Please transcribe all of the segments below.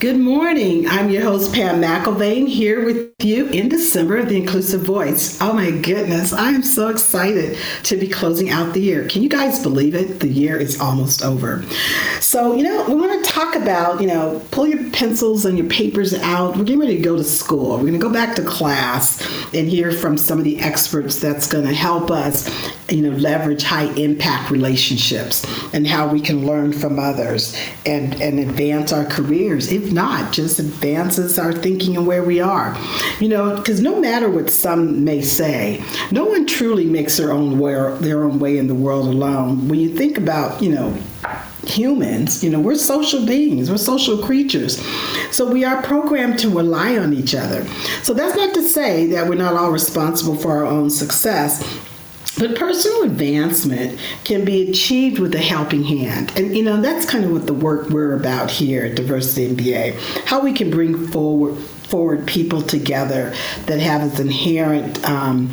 Good morning. I'm your host, Pam McElvain, here with you in December of the Inclusive Voice. Oh my goodness, I am so excited to be closing out the year. Can you guys believe it? The year is almost over. So, you know, we want to talk about, you know, pull your pencils and your papers out. We're getting ready to go to school. We're going to go back to class and hear from some of the experts that's going to help us, you know, leverage high impact relationships and how we can learn from others and, and advance our careers. If not, just advances our thinking and where we are. You know, because no matter what some may say, no one truly makes their own way, their own way in the world alone. When you think about, you know, humans, you know, we're social beings, we're social creatures. So we are programmed to rely on each other. So that's not to say that we're not all responsible for our own success. But personal advancement can be achieved with a helping hand. And, you know, that's kind of what the work we're about here at Diversity MBA how we can bring forward forward people together that have this inherent um,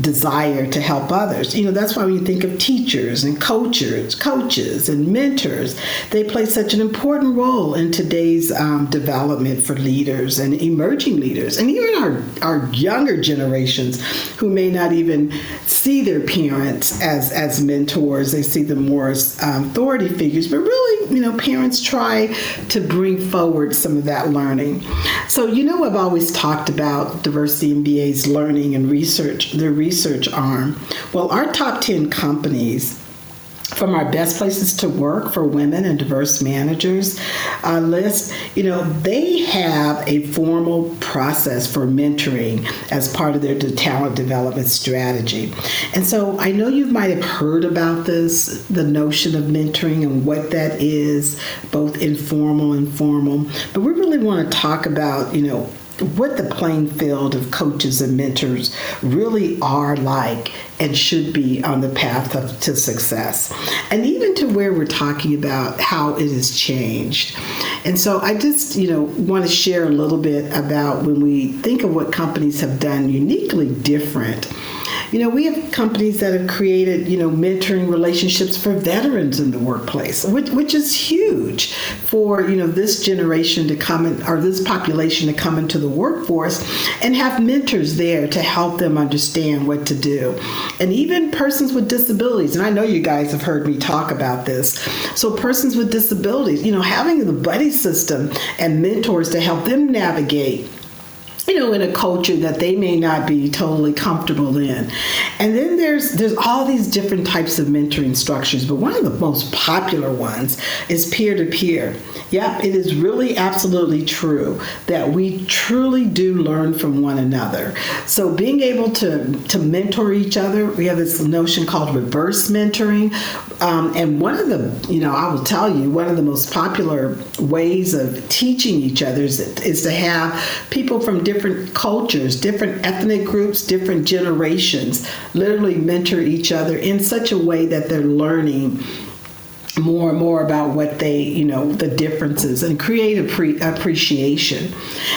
desire to help others. You know, that's why you think of teachers and coaches, coaches and mentors, they play such an important role in today's um, development for leaders and emerging leaders, and even our our younger generations who may not even see their parents as as mentors. They see them more as um, authority figures, but really, you know, parents try to bring forward some of that learning. So, you know, I've always talked about Diversity MBA's learning and research, their research arm. Well, our top 10 companies from our best places to work for women and diverse managers uh, list, you know, they have a formal process for mentoring as part of their talent development strategy. And so I know you might have heard about this, the notion of mentoring and what that is, both informal and formal. But we really want to talk about, you know, what the playing field of coaches and mentors really are like and should be on the path of, to success. And even to where we're talking about how it has changed. And so I just, you know, want to share a little bit about when we think of what companies have done uniquely different you know, we have companies that have created, you know, mentoring relationships for veterans in the workplace, which, which is huge for, you know, this generation to come in, or this population to come into the workforce and have mentors there to help them understand what to do. And even persons with disabilities, and I know you guys have heard me talk about this. So, persons with disabilities, you know, having the buddy system and mentors to help them navigate you know, in a culture that they may not be totally comfortable in. And then there's there's all these different types of mentoring structures, but one of the most popular ones is peer-to-peer. Yep, it is really absolutely true that we truly do learn from one another. So being able to to mentor each other, we have this notion called reverse mentoring. Um, and one of the, you know, I will tell you, one of the most popular ways of teaching each other is, is to have people from different different cultures, different ethnic groups, different generations literally mentor each other in such a way that they're learning more and more about what they, you know, the differences and create appreciation.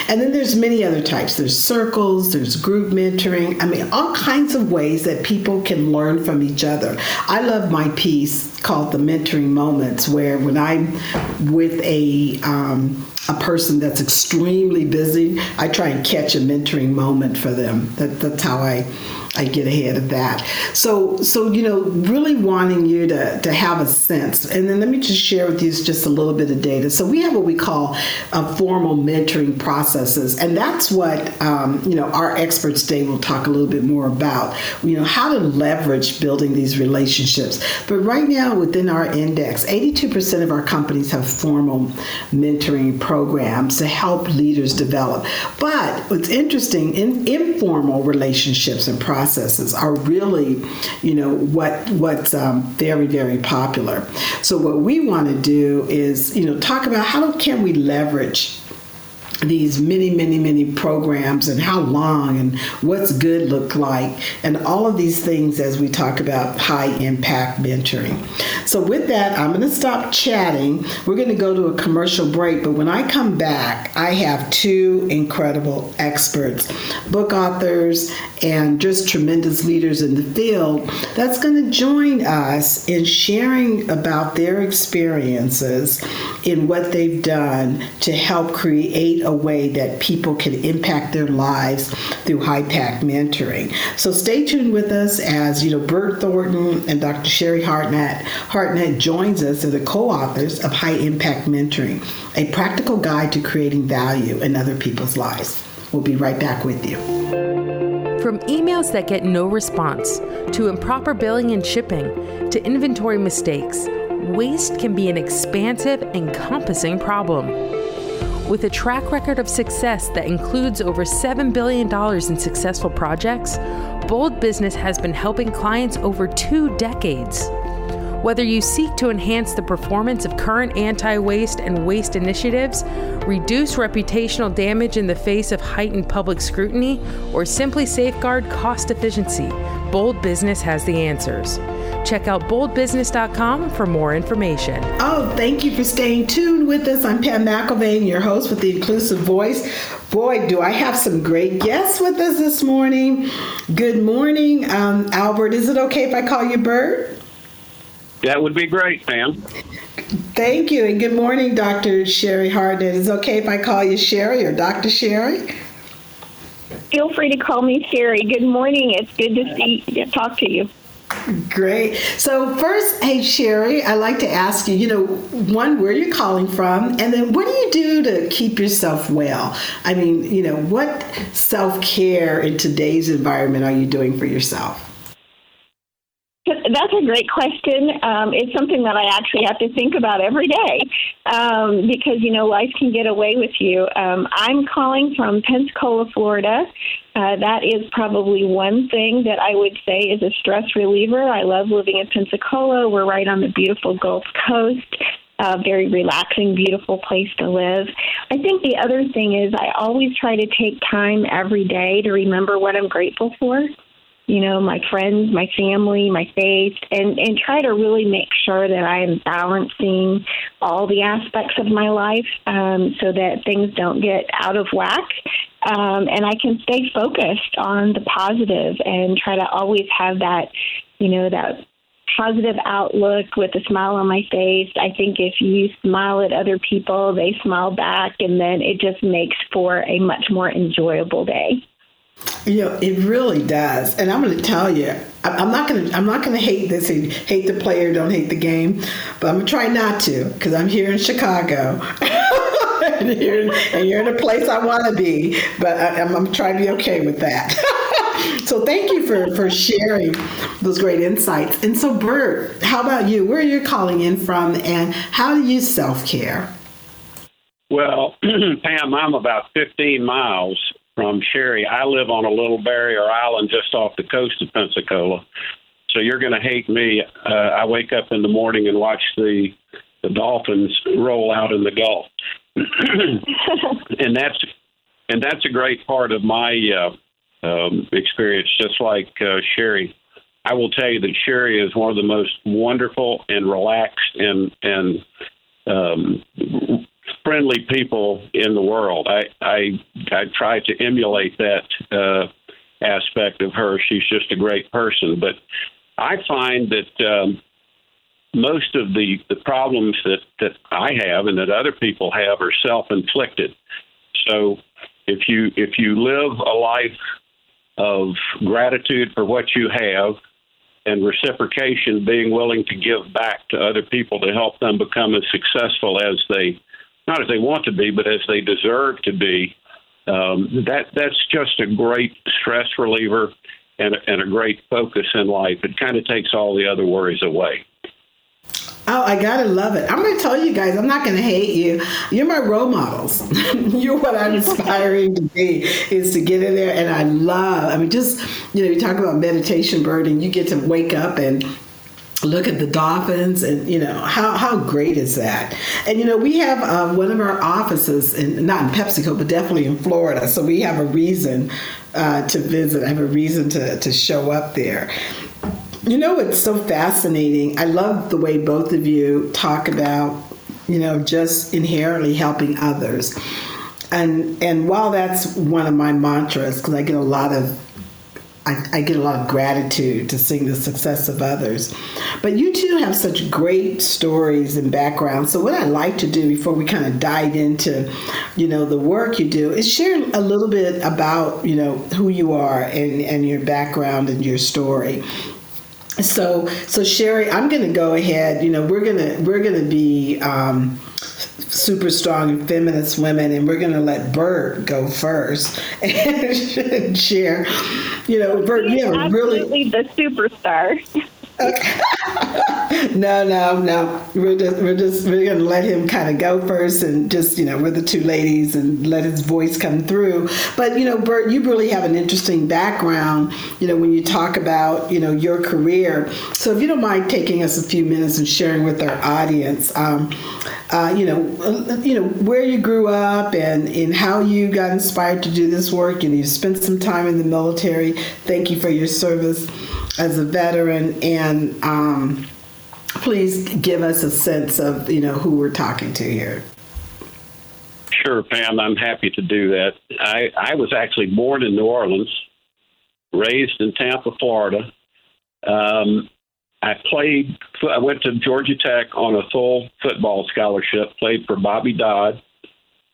And then there's many other types. There's circles, there's group mentoring. I mean, all kinds of ways that people can learn from each other. I love my piece called the mentoring moments, where when I'm with a um, a person that's extremely busy, I try and catch a mentoring moment for them. That, that's how I I get ahead of that. So, so you know, really wanting you to, to have a sense. And then let me just share with you just a little bit of data. So we have what we call uh, formal mentoring processes, and that's what um, you know our experts today will talk a little bit more about. You know how to leverage building these relationships. But right now, within our index, 82% of our companies have formal mentoring programs to help leaders develop. But what's interesting in informal relationships and processes processes are really, you know, what what's um, very very popular. So what we want to do is, you know, talk about how can we leverage these many, many, many programs and how long and what's good look like, and all of these things as we talk about high impact mentoring. So, with that, I'm going to stop chatting. We're going to go to a commercial break, but when I come back, I have two incredible experts, book authors, and just tremendous leaders in the field that's going to join us in sharing about their experiences in what they've done to help create a way that people can impact their lives through high impact mentoring. So stay tuned with us as you know Bert Thornton and Dr. Sherry Hartnett Hartnett joins us as the co-authors of High Impact Mentoring, a practical guide to creating value in other people's lives. We'll be right back with you. From emails that get no response, to improper billing and shipping, to inventory mistakes, waste can be an expansive, encompassing problem. With a track record of success that includes over $7 billion in successful projects, Bold Business has been helping clients over two decades. Whether you seek to enhance the performance of current anti waste and waste initiatives, reduce reputational damage in the face of heightened public scrutiny, or simply safeguard cost efficiency, Bold Business has the answers. Check out boldbusiness.com for more information. Oh, thank you for staying tuned with us. I'm Pam McElvain, your host with the Inclusive Voice. Boy, do I have some great guests with us this morning. Good morning, um, Albert. Is it okay if I call you Bert? That would be great, Pam. Thank you, and good morning, Dr. Sherry Hartnett. Is it okay if I call you Sherry or Dr. Sherry? Feel free to call me Sherry. Good morning. It's good to see talk to you. Great. So first, hey Sherry, I'd like to ask you, you know, one, where you're calling from, and then what do you do to keep yourself well? I mean, you know, what self care in today's environment are you doing for yourself? That's a great question. Um, it's something that I actually have to think about every day um, because, you know, life can get away with you. Um, I'm calling from Pensacola, Florida. Uh, that is probably one thing that I would say is a stress reliever. I love living in Pensacola. We're right on the beautiful Gulf Coast. A very relaxing, beautiful place to live. I think the other thing is I always try to take time every day to remember what I'm grateful for you know, my friends, my family, my faith, and, and try to really make sure that I am balancing all the aspects of my life um, so that things don't get out of whack. Um, and I can stay focused on the positive and try to always have that, you know, that positive outlook with a smile on my face. I think if you smile at other people, they smile back, and then it just makes for a much more enjoyable day. You know, it really does, and I'm going to tell you, I'm not going to, I'm not going to hate this and hate the player, don't hate the game, but I'm going to try not to because I'm here in Chicago, and, you're, and you're in a place I want to be, but I, am I'm trying to be okay with that. so thank you for for sharing those great insights. And so, Bert, how about you? Where are you calling in from, and how do you self care? Well, Pam, I'm about 15 miles from Sherry. I live on a little barrier island just off the coast of Pensacola. So you're going to hate me. Uh, I wake up in the morning and watch the the dolphins roll out in the Gulf, and that's and that's a great part of my uh, um, experience. Just like uh, Sherry, I will tell you that Sherry is one of the most wonderful and relaxed and and um, friendly people in the world. I I, I try to emulate that uh, aspect of her. She's just a great person. But I find that um, most of the the problems that that I have and that other people have are self inflicted. So if you if you live a life of gratitude for what you have and reciprocation, being willing to give back to other people to help them become as successful as they not as they want to be, but as they deserve to be. Um, that that's just a great stress reliever and, and a great focus in life. It kind of takes all the other worries away. Oh, I gotta love it. I'm gonna tell you guys, I'm not gonna hate you. You're my role models. You're what I'm aspiring to be, is to get in there. And I love, I mean, just, you know, you talk about meditation, Bert, and you get to wake up and look at the dolphins and you know how, how great is that? And you know we have uh, one of our offices in not in Pensacola but definitely in florida. So we have a reason uh, to visit. I have a reason to, to show up there. You know it's so fascinating? I love the way both of you talk about you know just inherently helping others. And and while that's one of my mantras because i get a lot of I, I, get a lot of gratitude to seeing the success of others. But you two have such great stories and backgrounds. So what I like to do before we kind of dive into, you know, the work you do is share a little bit about, you know, who you are and, and your background and your story. So so Sherry, I'm gonna go ahead, you know, we're gonna we're gonna be um, super strong feminist women, and we're going to let Bert go first and share. You know, Bert, you have really the superstar. no, no, no. We're just we're just we're gonna let him kind of go first, and just you know we're the two ladies, and let his voice come through. But you know, Bert, you really have an interesting background. You know, when you talk about you know your career. So if you don't mind taking us a few minutes and sharing with our audience, um, uh, you know, uh, you know where you grew up and and how you got inspired to do this work, and you spent some time in the military. Thank you for your service as a veteran, and um, please give us a sense of you know who we're talking to here. Sure, Pam. I'm happy to do that. I, I was actually born in New Orleans, raised in Tampa, Florida. Um, I played. I went to Georgia Tech on a full football scholarship. Played for Bobby Dodd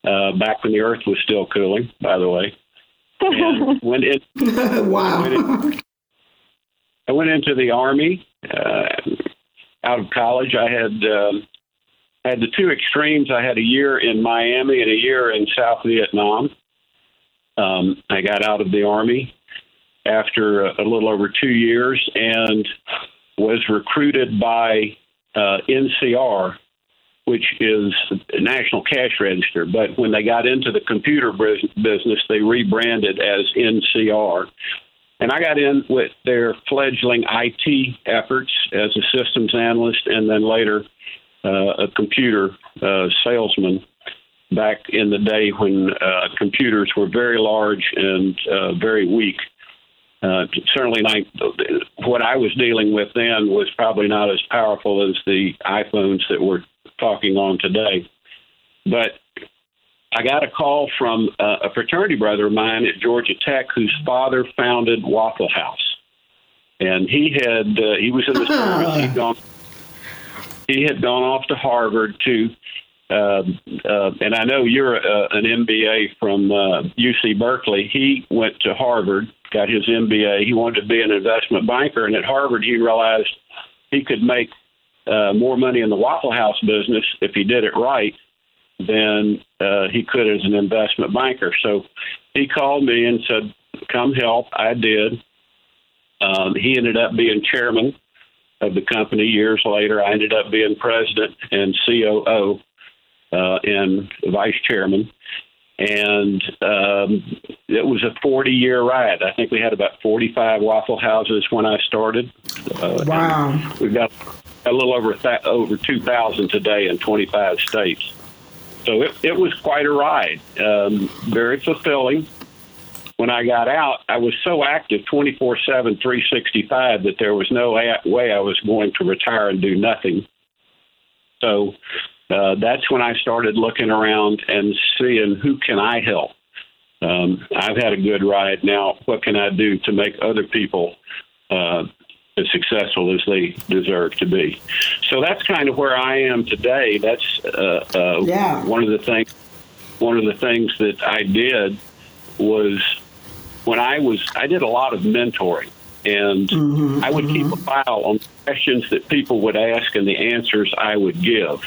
uh, back when the Earth was still cooling. By the way, and went in. wow. Went in, I went into the army uh, out of college. I had um, had the two extremes. I had a year in Miami and a year in South Vietnam. Um, I got out of the army after a, a little over two years and was recruited by uh, NCR, which is National Cash Register. But when they got into the computer business, they rebranded as NCR. And I got in with their fledgling IT efforts as a systems analyst and then later uh, a computer uh, salesman back in the day when uh, computers were very large and uh, very weak. Uh, certainly, not, what I was dealing with then was probably not as powerful as the iPhones that we're talking on today. But I got a call from uh, a fraternity brother of mine at Georgia Tech whose father founded Waffle House, and he had uh, he was in the service. He'd gone he had gone off to Harvard to, uh, uh, and I know you're uh, an MBA from UC uh, Berkeley. He went to Harvard, got his MBA. He wanted to be an investment banker, and at Harvard he realized he could make uh, more money in the Waffle House business if he did it right than uh, he could as an investment banker. So he called me and said, "Come help." I did. Um, he ended up being chairman of the company years later. I ended up being president and COO uh, and vice chairman. And um, it was a 40 year ride. I think we had about 45 Waffle Houses when I started. Uh, wow. We've got a little over th- over 2,000 today in 25 states. So it, it was quite a ride, um, very fulfilling. When I got out, I was so active 24 7, 365 that there was no way I was going to retire and do nothing. So uh, that's when I started looking around and seeing who can I help. Um, I've had a good ride. Now, what can I do to make other people uh, as successful as they deserve to be. So that's kind of where I am today. That's uh, uh, yeah. one of the things. One of the things that I did was when I was I did a lot of mentoring, and mm-hmm, I would mm-hmm. keep a file on questions that people would ask and the answers I would give.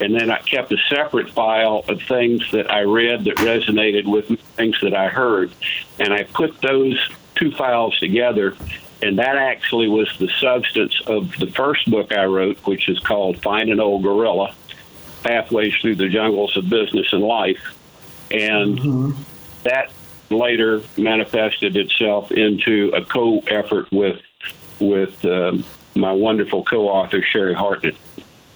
And then I kept a separate file of things that I read that resonated with things that I heard. And I put those two files together and that actually was the substance of the first book I wrote, which is called Find an Old Gorilla Pathways Through the Jungles of Business and Life. And mm-hmm. that later manifested itself into a co effort with with um, my wonderful co-author Sherry Hartnett.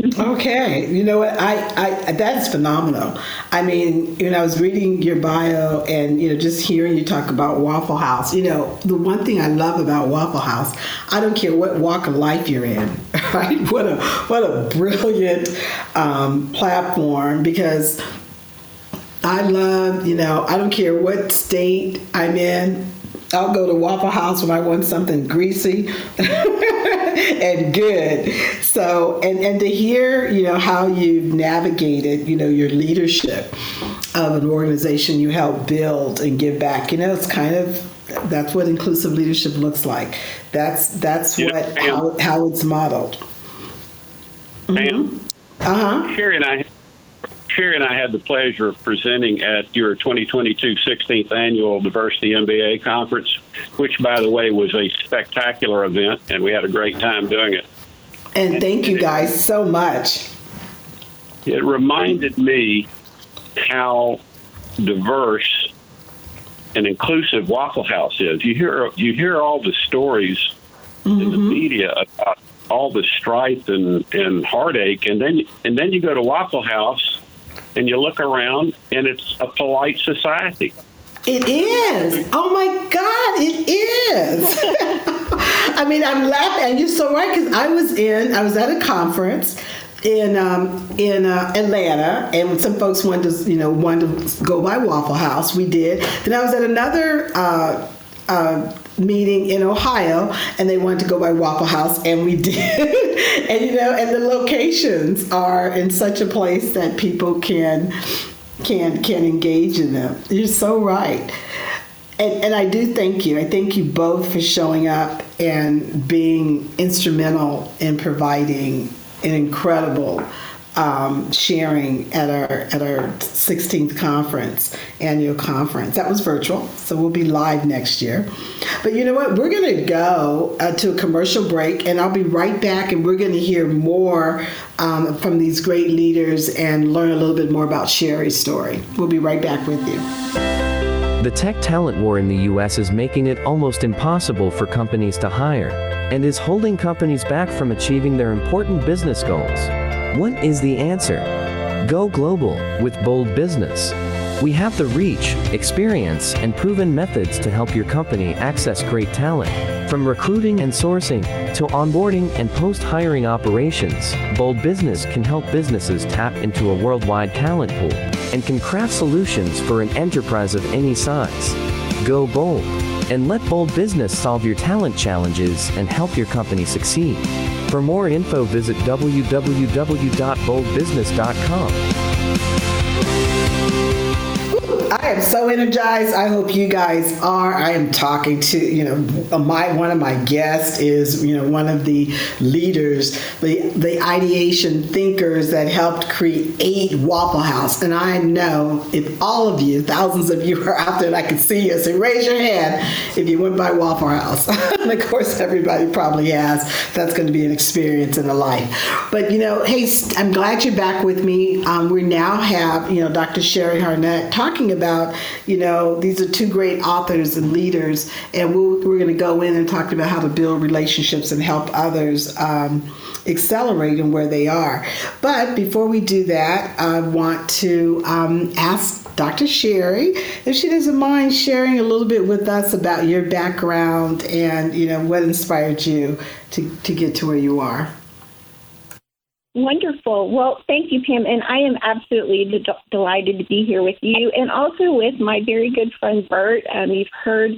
Okay, you know what? I, I that's phenomenal. I mean, you know, I was reading your bio and you know just hearing you talk about Waffle House. You know, the one thing I love about Waffle House, I don't care what walk of life you're in, right? What a what a brilliant um, platform because I love, you know, I don't care what state I'm in. I'll go to Waffle House when I want something greasy and good. So, and, and to hear, you know, how you've navigated, you know, your leadership of an organization you help build and give back, you know, it's kind of that's what inclusive leadership looks like. That's that's Yeah, what how, how it's modeled. Ma'am, Uh huh. Sherry and I. Sherry and I had the pleasure of presenting at your 2022 16th annual Diversity MBA conference, which, by the way, was a spectacular event, and we had a great time doing it. And thank you guys so much. It reminded me how diverse and inclusive Waffle House is. You hear you hear all the stories in the mm-hmm. media about all the strife and, and heartache, and then and then you go to Waffle House and you look around, and it's a polite society. It is. Oh my God, it is. I mean, I'm laughing, and you're so right because I was in, I was at a conference in um, in uh, Atlanta, and some folks wanted to, you know, wanted to go by Waffle House. We did. Then I was at another. Uh, uh, meeting in Ohio, and they wanted to go by Waffle House, and we did. and you know, and the locations are in such a place that people can can can engage in them. You're so right. And, and I do thank you. I thank you both for showing up and being instrumental in providing an incredible um, sharing at our at our 16th conference, annual conference. That was virtual, so we'll be live next year. But you know what? We're going to go uh, to a commercial break, and I'll be right back, and we're going to hear more um, from these great leaders and learn a little bit more about Sherry's story. We'll be right back with you. The tech talent war in the US is making it almost impossible for companies to hire and is holding companies back from achieving their important business goals. What is the answer? Go global with Bold Business. We have the reach, experience, and proven methods to help your company access great talent. From recruiting and sourcing to onboarding and post hiring operations, Bold Business can help businesses tap into a worldwide talent pool and can craft solutions for an enterprise of any size. Go bold and let Bold Business solve your talent challenges and help your company succeed. For more info, visit www.boldbusiness.com. I am so energized. I hope you guys are. I am talking to you know my one of my guests is you know one of the leaders, the the ideation thinkers that helped create Waffle House. And I know if all of you, thousands of you are out there, and I can see you, so raise your hand if you went by Waffle House. and of course, everybody probably has. That's going to be an experience in a life. But you know, hey, I'm glad you're back with me. Um, we now have you know Dr. Sherry Hartnett talking about you know these are two great authors and leaders, and we'll, we're going to go in and talk about how to build relationships and help others. Um, accelerate in where they are. But before we do that, I want to um, ask Dr. Sherry if she doesn't mind sharing a little bit with us about your background and you know what inspired you to, to get to where you are. Wonderful. Well, thank you, Pam. And I am absolutely de- delighted to be here with you and also with my very good friend Bert. Um, you've heard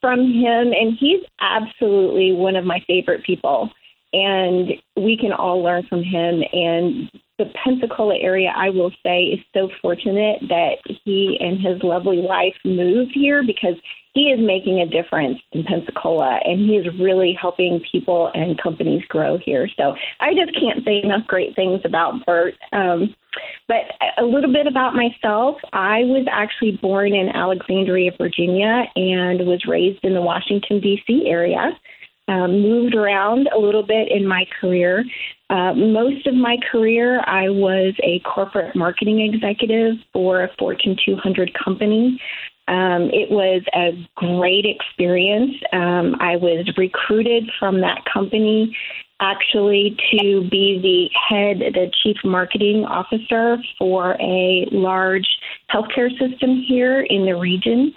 from him, and he's absolutely one of my favorite people. And we can all learn from him. And the Pensacola area, I will say, is so fortunate that he and his lovely wife moved here because he is making a difference in Pensacola and he is really helping people and companies grow here. So I just can't say enough great things about Bert. Um, but a little bit about myself. I was actually born in Alexandria, Virginia, and was raised in the Washington, D.C. area. Um, moved around a little bit in my career. Uh, most of my career, I was a corporate marketing executive for a Fortune 200 company. Um, it was a great experience. Um, I was recruited from that company actually to be the head, the chief marketing officer for a large healthcare system here in the region.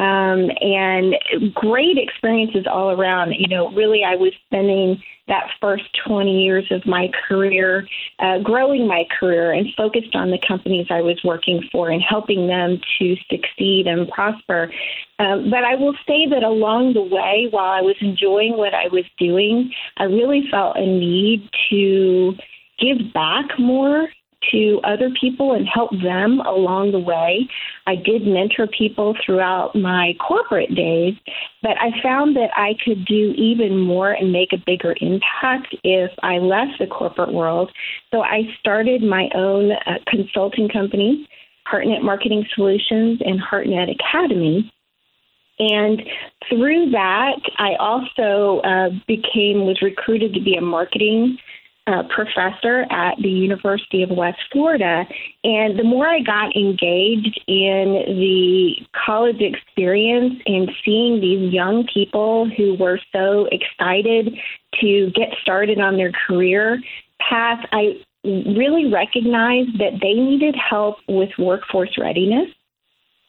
Um, and great experiences all around. You know, really, I was spending that first 20 years of my career, uh, growing my career and focused on the companies I was working for and helping them to succeed and prosper. Um, but I will say that along the way, while I was enjoying what I was doing, I really felt a need to give back more to other people and help them along the way. I did mentor people throughout my corporate days, but I found that I could do even more and make a bigger impact if I left the corporate world. So I started my own uh, consulting company, Hartnett Marketing Solutions and Hartnett Academy. And through that, I also uh, became was recruited to be a marketing uh, professor at the University of West Florida. And the more I got engaged in the college experience and seeing these young people who were so excited to get started on their career path, I really recognized that they needed help with workforce readiness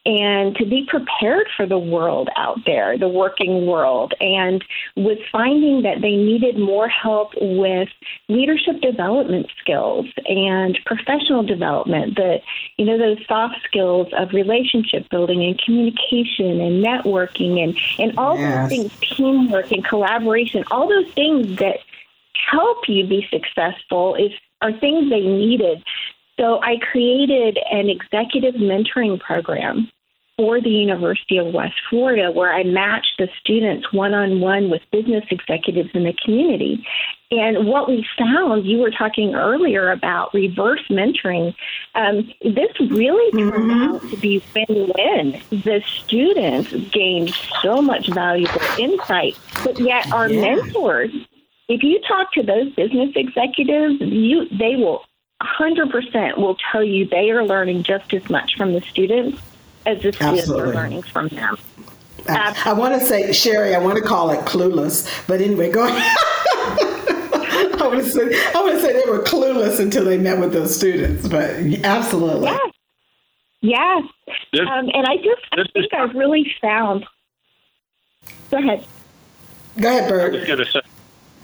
and to be prepared for the world out there, the working world, and was finding that they needed more help with leadership development skills and professional development, the you know, those soft skills of relationship building and communication and networking and, and all yes. those things, teamwork and collaboration, all those things that help you be successful is are things they needed so I created an executive mentoring program for the University of West Florida where I matched the students one on one with business executives in the community. And what we found, you were talking earlier about reverse mentoring, um, this really turned mm-hmm. out to be win win. The students gained so much valuable insight, but yet our yeah. mentors, if you talk to those business executives, you they will 100% will tell you they are learning just as much from the students as the students Absolutely. are learning from them. I, I want to say, Sherry, I want to call it clueless, but anyway, go ahead. I want to say I want to say they were clueless until they met with those students, but absolutely. Yes. Yes. This, um, and I just I think is, I've really found. Go ahead. Go ahead, Bert. I was going to say,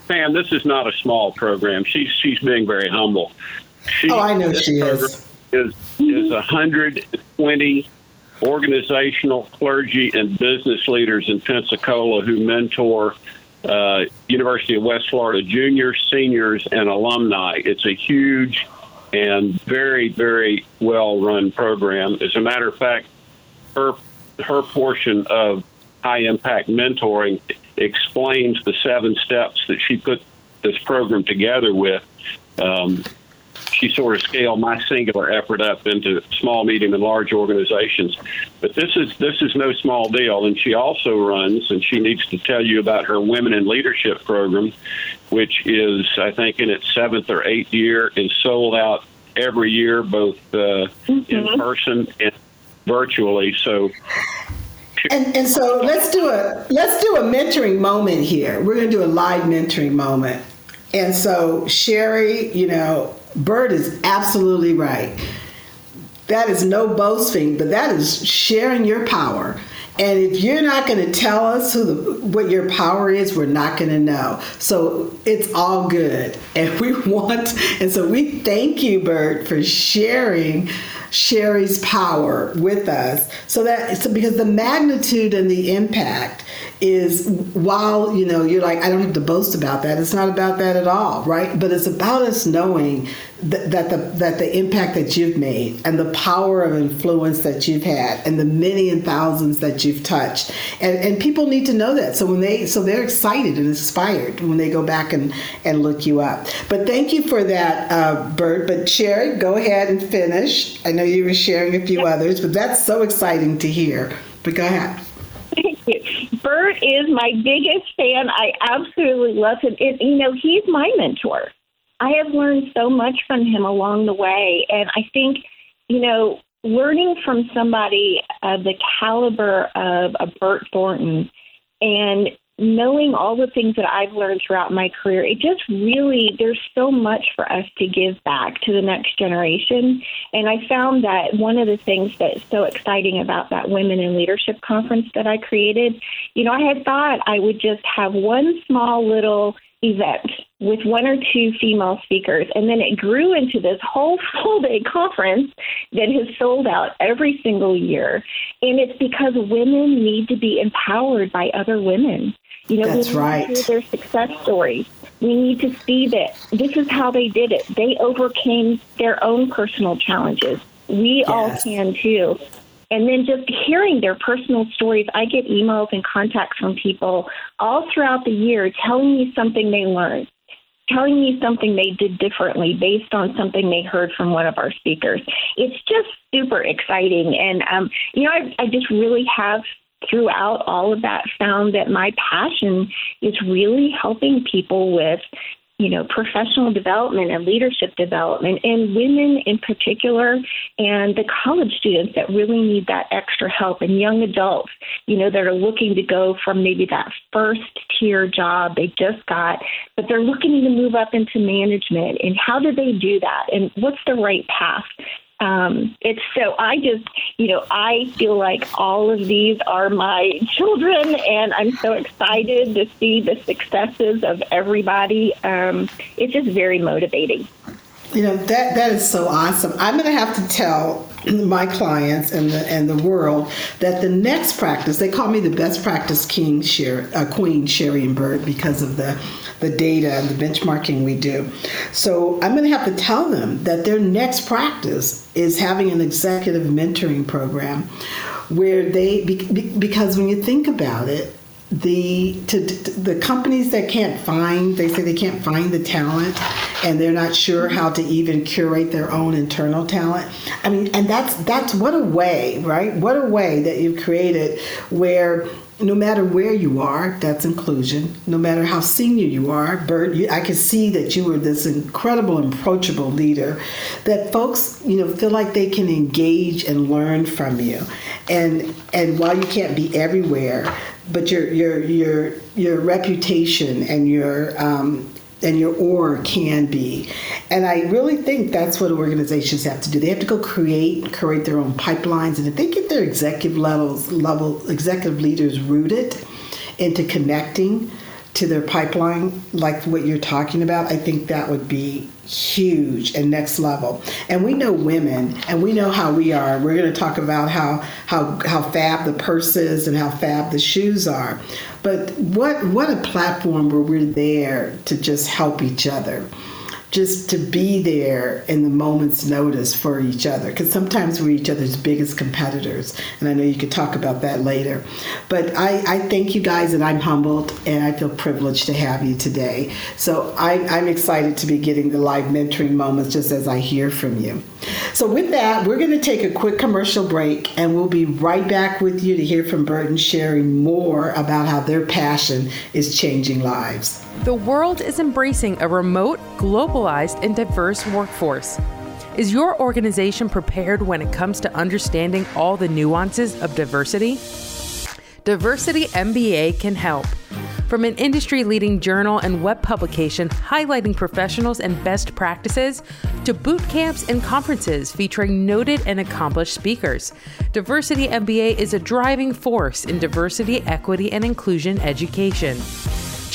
Pam, this is not a small program. She's she's being very humble. She, oh, I know she is. Is is 120 organizational clergy and business leaders in Pensacola who mentor uh, University of West Florida juniors, seniors, and alumni. It's a huge and very, very well run program. As a matter of fact, her her portion of high impact mentoring explains the seven steps that she put this program together with. Um, she sort of scaled my singular effort up into small, medium, and large organizations. But this is this is no small deal. And she also runs, and she needs to tell you about her Women in Leadership program, which is I think in its seventh or eighth year, is sold out every year, both uh, mm-hmm. in person and virtually. So and, and so let's do a let's do a mentoring moment here. We're going to do a live mentoring moment. And so Sherry, you know, Bert is absolutely right. That is no boasting, but that is sharing your power. And if you're not going to tell us who the, what your power is, we're not going to know. So it's all good. And we want, and so we thank you, Bert, for sharing Sherry's power with us. So that, so because the magnitude and the impact is while you know you're like i don't have to boast about that. It's not about that at all right? But it's about us knowing that, that the that the impact that you've made and the power of influence that you've had and the many and thousands that you've touched. And and people need to know that. So when they so they're excited and inspired when they go back and and look you up. But thank you for that uh, bert. But sherry go ahead and finish. I know you were sharing a few others but that's so exciting to hear. But go ahead Bert is my biggest fan. I absolutely love him. And, you know, he's my mentor. I have learned so much from him along the way. And I think, you know, learning from somebody of the caliber of a Bert Thornton and knowing all the things that I've learned throughout my career, it just really, there's so much for us to give back to the next generation. And I found that one of the things that's so exciting about that Women in Leadership conference that I created, you know, I had thought I would just have one small little event with one or two female speakers. And then it grew into this whole full day conference that has sold out every single year. And it's because women need to be empowered by other women. You know, That's we need right. to hear their success stories. We need to see that this is how they did it. They overcame their own personal challenges. We yes. all can too. And then just hearing their personal stories, I get emails and contacts from people all throughout the year telling me something they learned, telling me something they did differently based on something they heard from one of our speakers. It's just super exciting. And, um, you know, I, I just really have throughout all of that found that my passion is really helping people with you know, professional development and leadership development, and women in particular, and the college students that really need that extra help, and young adults, you know, that are looking to go from maybe that first tier job they just got, but they're looking to move up into management. And how do they do that? And what's the right path? Um, it's so I just, you know, I feel like all of these are my children, and I'm so excited to see the successes of everybody. Um, it's just very motivating. You know that that is so awesome. I'm going to have to tell my clients and the and the world that the next practice they call me the best practice king, Sher, uh, Queen Sherry and Bert because of the the data and the benchmarking we do. So I'm going to have to tell them that their next practice is having an executive mentoring program where they because when you think about it the to, to, the companies that can't find they say they can't find the talent and they're not sure how to even curate their own internal talent. I mean and that's that's what a way right? What a way that you've created where no matter where you are, that's inclusion. No matter how senior you are, Bert, you, I can see that you were this incredible, approachable leader. That folks, you know, feel like they can engage and learn from you. And and while you can't be everywhere, but your your your your reputation and your um, and your or can be. And I really think that's what organizations have to do. They have to go create create their own pipelines, and if they get their executive levels level executive leaders rooted into connecting to their pipeline, like what you're talking about, I think that would be huge and next level. And we know women, and we know how we are. We're going to talk about how how how fab the purses and how fab the shoes are. But what what a platform where we're there to just help each other just to be there in the moment's notice for each other. Because sometimes we're each other's biggest competitors and i know you could talk about that later. But I, I thank you guys and i'm humbled and i feel privileged to have you today. So I, i'm excited to be getting the live mentoring moments just as i hear from you so with that we're going to take a quick commercial break and we'll be right back with you to hear from Bert and Sherry more about how their passion is changing lives the world is embracing a remote, globalized, and diverse workforce. Is your organization prepared when it comes to understanding all the nuances of diversity? Diversity MBA can help. From an industry leading journal and web publication highlighting professionals and best practices, to boot camps and conferences featuring noted and accomplished speakers, Diversity MBA is a driving force in diversity, equity, and inclusion education.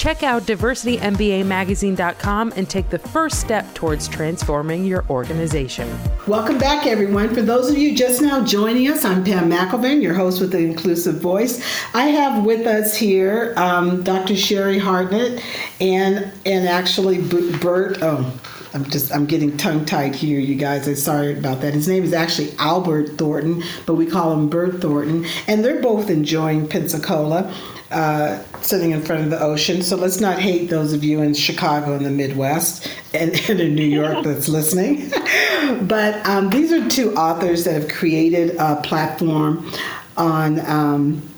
Check out diversitymbamagazine.com and take the first step towards transforming your organization. Welcome back, everyone. For those of you just now joining us, I'm Pam McElvain, your host with the Inclusive Voice. I have with us here um, Dr. Sherry Hartnett and and actually Bert. Oh, I'm just I'm getting tongue tied here, you guys. I'm sorry about that. His name is actually Albert Thornton, but we call him Bert Thornton, and they're both enjoying Pensacola uh, sitting in front of the ocean. So let's not hate those of you in Chicago and the Midwest and, and in New York that's listening. but um, these are two authors that have created a platform on. Um,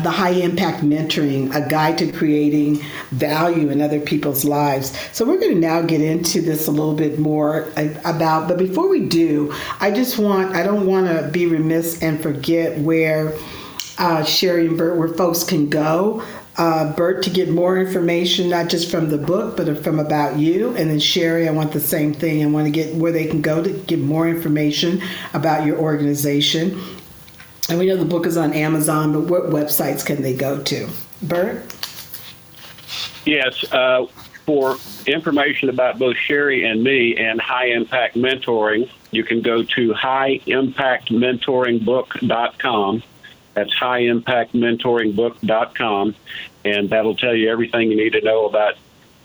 the high impact mentoring, a guide to creating value in other people's lives. So, we're going to now get into this a little bit more about, but before we do, I just want, I don't want to be remiss and forget where uh, Sherry and Bert, where folks can go uh, Bert to get more information, not just from the book, but from about you. And then Sherry, I want the same thing. I want to get where they can go to get more information about your organization. And we know the book is on Amazon, but what websites can they go to? Bert? Yes. Uh, for information about both Sherry and me and high impact mentoring, you can go to highimpactmentoringbook.com. That's highimpactmentoringbook.com, and that'll tell you everything you need to know about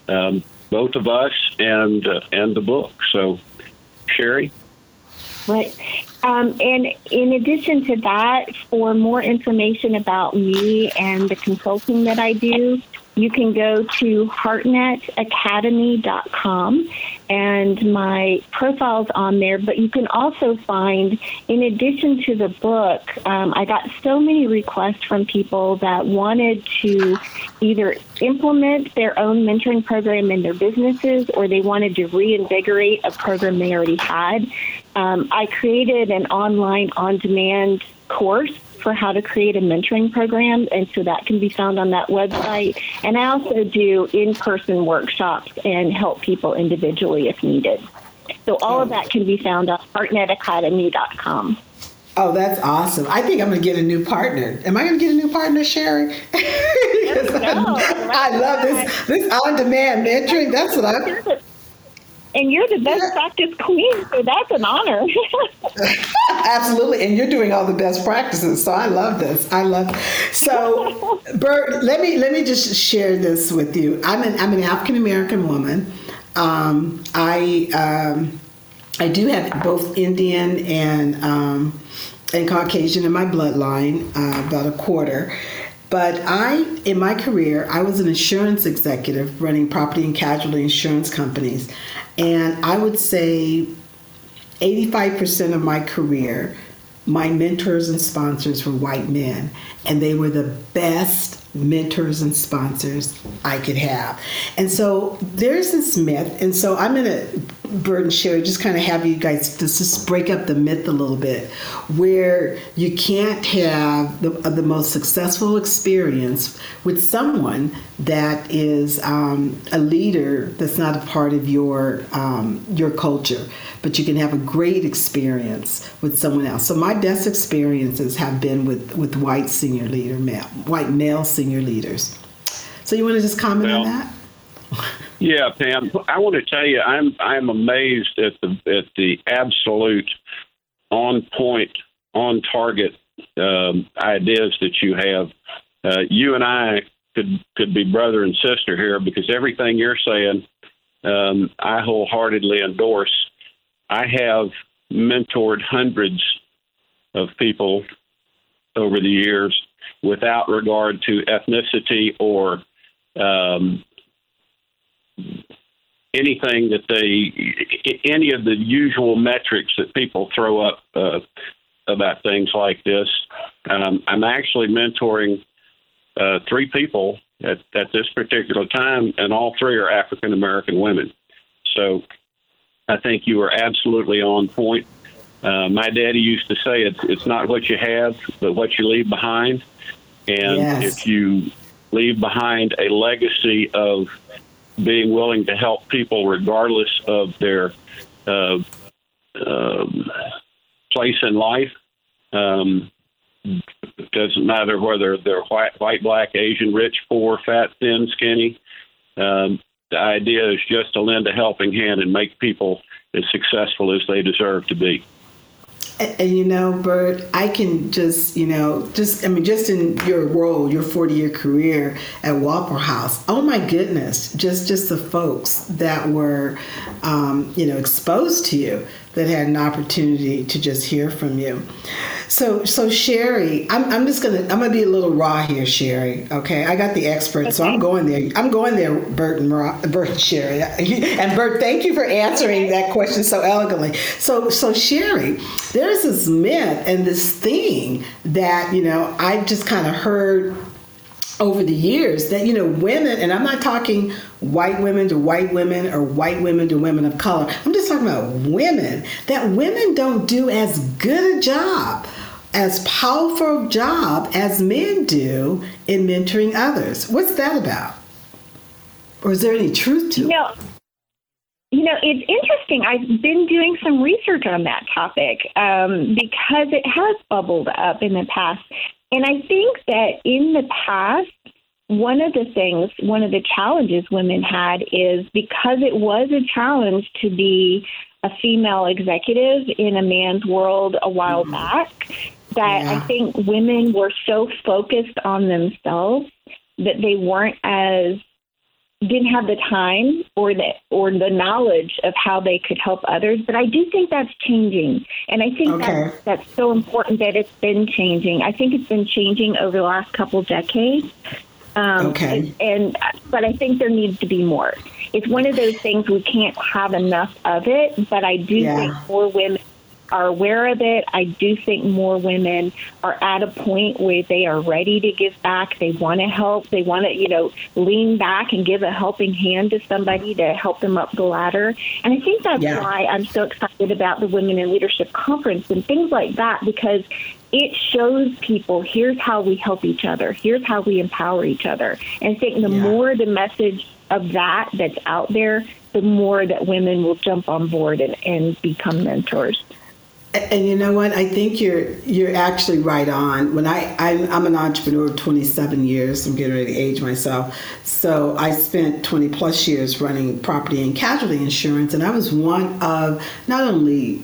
um, both of us and uh, and the book. So, Sherry. Right. Um, and in addition to that, for more information about me and the consulting that I do, you can go to hartnettacademy.com and my profile's on there. But you can also find, in addition to the book, um, I got so many requests from people that wanted to either implement their own mentoring program in their businesses or they wanted to reinvigorate a program they already had. Um, I created an online on demand course for how to create a mentoring program, and so that can be found on that website. And I also do in person workshops and help people individually if needed. So all of that can be found on hartnettacademy.com. Oh, that's awesome. I think I'm going to get a new partner. Am I going to get a new partner, Sherry? I, I love this this on demand mentoring. That's what I and you're the best practice queen, so that's an honor. Absolutely, and you're doing all the best practices, so I love this. I love. So, Bert, let me let me just share this with you. I'm an I'm an African American woman. Um, I um, I do have both Indian and um, and Caucasian in my bloodline, uh, about a quarter. But I, in my career, I was an insurance executive running property and casualty insurance companies. And I would say 85% of my career, my mentors and sponsors were white men, and they were the best mentors and sponsors I could have. And so there's this myth, and so I'm going to, And Sherry, just kind of have you guys just, just break up the myth a little bit, where you can't have the, the most successful experience with someone that is um, a leader that's not a part of your um, your culture, but you can have a great experience with someone else. So my best experiences have been with with white senior leader male, white male senior leaders. So you want to just comment well, on that? Yeah, Pam. I want to tell you, I'm I'm amazed at the at the absolute on point, on target um, ideas that you have. Uh, you and I could could be brother and sister here because everything you're saying, um, I wholeheartedly endorse. I have mentored hundreds of people over the years without regard to ethnicity or um, anything that they, any of the usual metrics that people throw up uh, about things like this. Um, I'm actually mentoring uh, three people at, at this particular time, and all three are African American women. So I think you are absolutely on point. Uh, my daddy used to say it's it's not what you have, but what you leave behind. And yes. if you leave behind a legacy of being willing to help people regardless of their uh, um, place in life, um, doesn't matter whether they're white, white, black, Asian, rich, poor, fat, thin, skinny. Um, the idea is just to lend a helping hand and make people as successful as they deserve to be. And, you know, Bert, I can just, you know, just, I mean, just in your role, your 40 year career at Waffle House, oh my goodness, just, just the folks that were, um, you know, exposed to you that had an opportunity to just hear from you. So, so Sherry, I'm, I'm just gonna I'm gonna be a little raw here, Sherry. Okay, I got the expert, okay. so I'm going there. I'm going there, Bert and Bert and Sherry, and Bert. Thank you for answering that question so elegantly. So, so Sherry, there's this myth and this thing that you know I've just kind of heard over the years that you know women and i'm not talking white women to white women or white women to women of color i'm just talking about women that women don't do as good a job as powerful job as men do in mentoring others. What's that about? Or is there any truth to it? No. You know, it's interesting. I've been doing some research on that topic um, because it has bubbled up in the past. And I think that in the past, one of the things, one of the challenges women had is because it was a challenge to be a female executive in a man's world a while mm-hmm. back, that yeah. I think women were so focused on themselves that they weren't as didn't have the time or the or the knowledge of how they could help others. But I do think that's changing, and I think okay. that's that's so important that it's been changing. I think it's been changing over the last couple decades. Um, okay. And, and but I think there needs to be more. It's one of those things we can't have enough of it. But I do yeah. think more women are aware of it. I do think more women are at a point where they are ready to give back. They want to help. They want to, you know, lean back and give a helping hand to somebody to help them up the ladder. And I think that's yeah. why I'm so excited about the Women in Leadership Conference and things like that because it shows people here's how we help each other, here's how we empower each other. And I think the yeah. more the message of that that's out there, the more that women will jump on board and, and become mentors. And you know what? I think you're you're actually right on. When I I'm, I'm, an entrepreneur of 27 years. I'm getting ready to age myself. So I spent 20 plus years running property and casualty insurance, and I was one of not only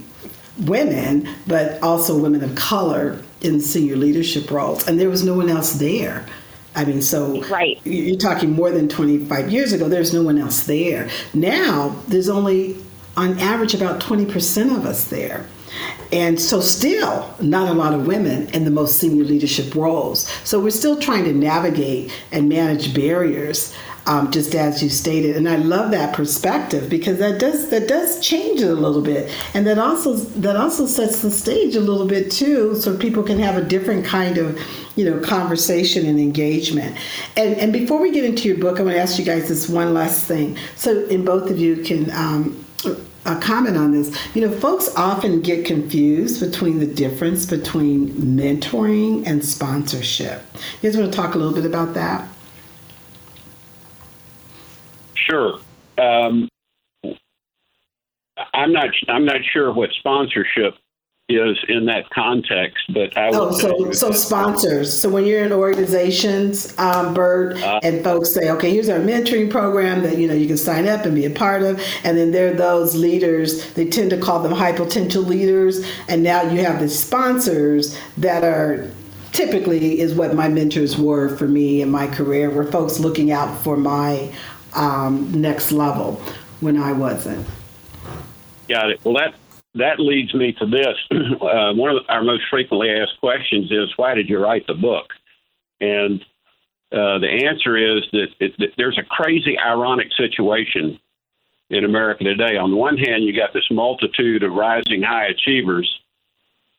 women but also women of color in senior leadership roles, and there was no one else there. I mean, so right. you're talking more than 25 years ago. There's no one else there. Now there's only on average about 20% of us there. And so, still, not a lot of women in the most senior leadership roles. So, we're still trying to navigate and manage barriers. Um, just as you stated, and I love that perspective because that does that does change it a little bit, and that also that also sets the stage a little bit too, so people can have a different kind of you know conversation and engagement. And and before we get into your book, I want to ask you guys this one last thing. So, in both of you can um, a comment on this. You know, folks often get confused between the difference between mentoring and sponsorship. You guys want to talk a little bit about that? Sure. Um, I'm not. I'm not sure what sponsorship is in that context, but I oh, so so sponsors. So when you're in organizations, um, Bert, uh, and folks say, okay, here's our mentoring program that you know you can sign up and be a part of, and then there are those leaders. They tend to call them high potential leaders, and now you have the sponsors that are typically is what my mentors were for me in my career, were folks looking out for my um, next level when I wasn't. Got it. Well, that that leads me to this. uh, one of our most frequently asked questions is, "Why did you write the book?" And uh, the answer is that, it, that there's a crazy, ironic situation in America today. On the one hand, you got this multitude of rising high achievers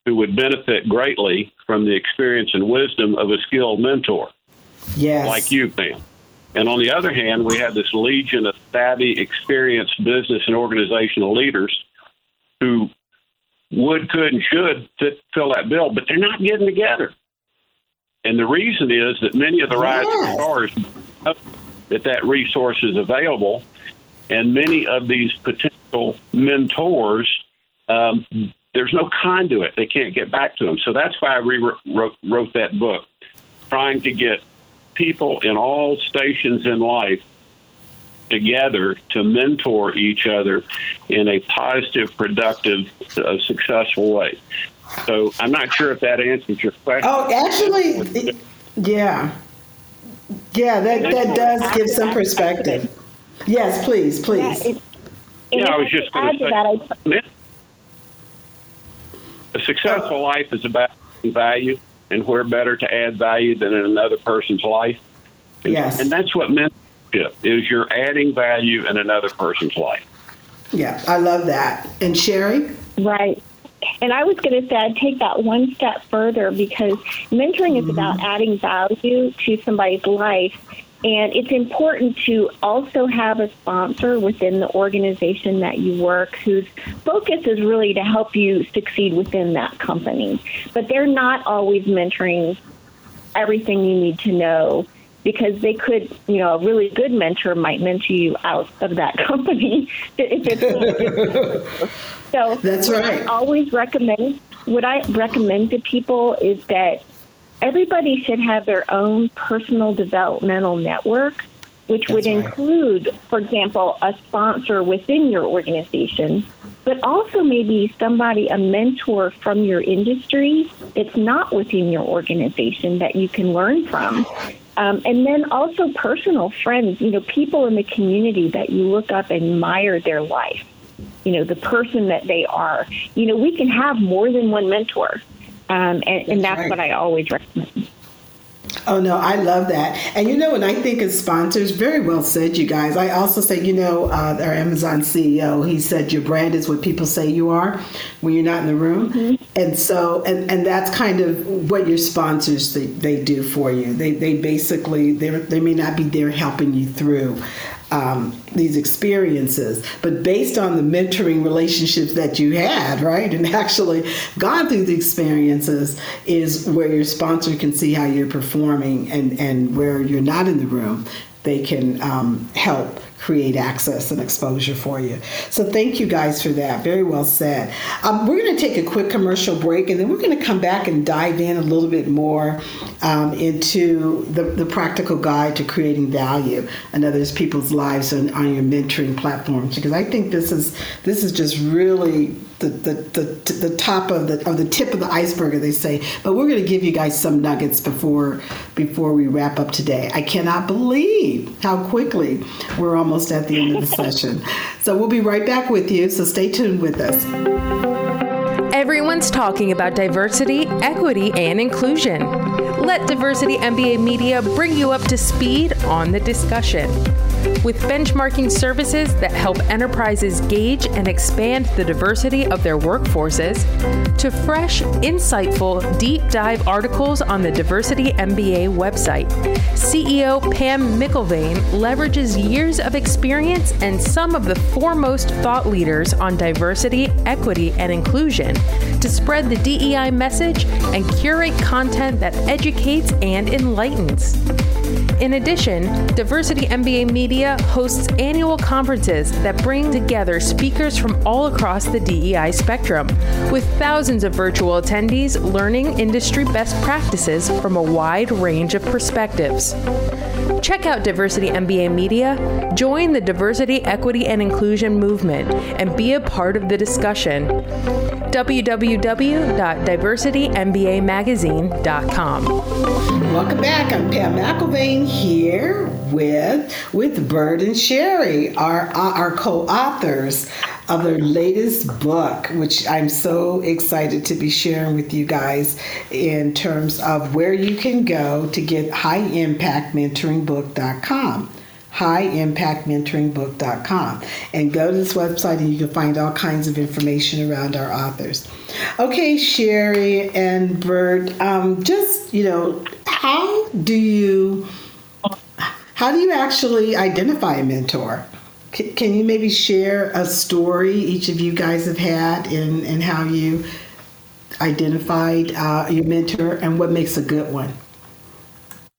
who would benefit greatly from the experience and wisdom of a skilled mentor, yes. like you, Pam. And on the other hand, we have this legion of savvy, experienced business and organizational leaders who would, could, and should fit, fill that bill, but they're not getting together. And the reason is that many of the rising yes. stars that that resource is available, and many of these potential mentors, um, there's no conduit. They can't get back to them. So that's why I rewrote wrote that book, trying to get people in all stations in life together to mentor each other in a positive, productive, uh, successful way. So I'm not sure if that answers your question. Oh, actually, yeah, yeah, that that does give some perspective. Yes, please, please. Yeah, yeah I was just going to say. A successful life is about value, and where better to add value than in another person's life. And, yes. And that's what mentorship is you're adding value in another person's life. Yeah, I love that. And Sherry? Right. And I was going to say I'd take that one step further because mentoring mm-hmm. is about adding value to somebody's life And it's important to also have a sponsor within the organization that you work whose focus is really to help you succeed within that company. But they're not always mentoring everything you need to know because they could, you know, a really good mentor might mentor you out of that company. so that's right. I always recommend what I recommend to people is that everybody should have their own personal developmental network, which That's would right. include, for example, a sponsor within your organization, but also maybe somebody, a mentor from your industry that's not within your organization that you can learn from. Um, and then also personal friends, you know, people in the community that you look up and admire their life, you know, the person that they are. You know, we can have more than one mentor. Um, and, and, that's right. what I always recommend. Oh no, I love that. And you know, when I think of sponsors, very well said, you guys. I also say, you know, uh, our Amazon CEO, he said, your brand is what people say you are when you're not in the room. Mm-hmm. And so, and, and that's kind of what your sponsors they, they do for you. They they basically they they may not be there helping you through, um, these experiences, but based on the mentoring relationships that you had, right, and actually gone through the experiences, is where your sponsor can see how you're performing, and and where you're not in the room, they can um, help create access and exposure for you. So thank you guys for that. Very well said. Um, we're going to take a quick commercial break and then we're going to come back and dive in a little bit more um, into the, the practical guide to creating value in others people's lives on your mentoring platforms because I think this is this is just really the, the, the, the top of the of the tip of the iceberg, they say. But we're going to give you guys some nuggets before before we wrap up today. I cannot believe how quickly we're almost at the end of the session. So we'll be right back with you. So stay tuned with us. Everyone's talking about diversity, equity, and inclusion. Let Diversity MBA Media bring you up to speed on the discussion with benchmarking services that help enterprises gauge and expand the diversity of their workforces, to fresh, insightful, deep dive articles on the Diversity MBA website. CEO Pam McElvane leverages years of experience and some of the foremost thought leaders on diversity, equity, and inclusion to spread the DEI message and curate content that educates and enlightens. In addition, Diversity MBA Media hosts annual conferences that bring together speakers from all across the DEI spectrum, with thousands of virtual attendees learning industry best practices from a wide range of perspectives. Check out Diversity MBA Media, join the diversity, equity, and inclusion movement, and be a part of the discussion. www.diversitymbamagazine.com. Welcome back. I'm Pam McElvane here with with Bert and Sherry, our our co-authors of their latest book, which I'm so excited to be sharing with you guys in terms of where you can go to get highimpactmentoringbook.com highimpactmentoringbook.com and go to this website and you can find all kinds of information around our authors. Okay, Sherry and Bert, um, just, you know, how do you how do you actually identify a mentor? Can, you maybe share a story each of you guys have had and, and how you identified uh, your mentor and what makes a good one?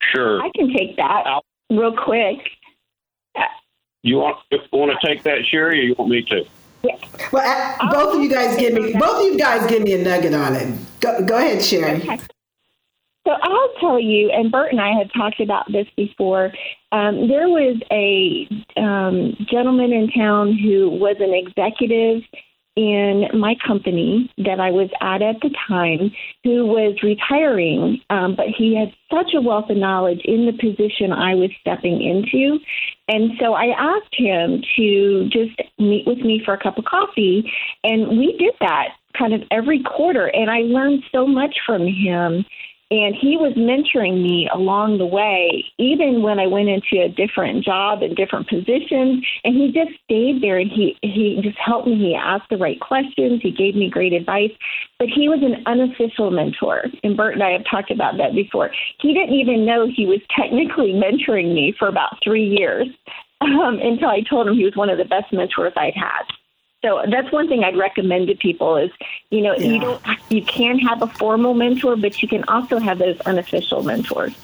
Sure. I can take that real quick. You want want to take that, Sherry, or you want me to? Yeah. Well, both of you guys give me both of you guys give me a nugget on it. Go, go ahead, Sherry. Okay. So I'll tell you, and Bert and I had talked about this before. Um, there was a um, gentleman in town who was an executive in my company that I was at at the time who was retiring, um, but he had such a wealth of knowledge in the position I was stepping into. And so I asked him to just meet with me for a cup of coffee, and we did that kind of every quarter. And I learned so much from him And he was mentoring me along the way, even when I went into a different job and different positions. And he just stayed there and he, he just helped me. He asked the right questions. He gave me great advice. But he was an unofficial mentor. And Bert and I have talked about that before. He didn't even know he was technically mentoring me for about three years um, until I told him he was one of the best mentors I'd had. So that's one thing I'd recommend to people is, you know, yeah. you don't you can have a formal mentor, but you can also have those unofficial mentors.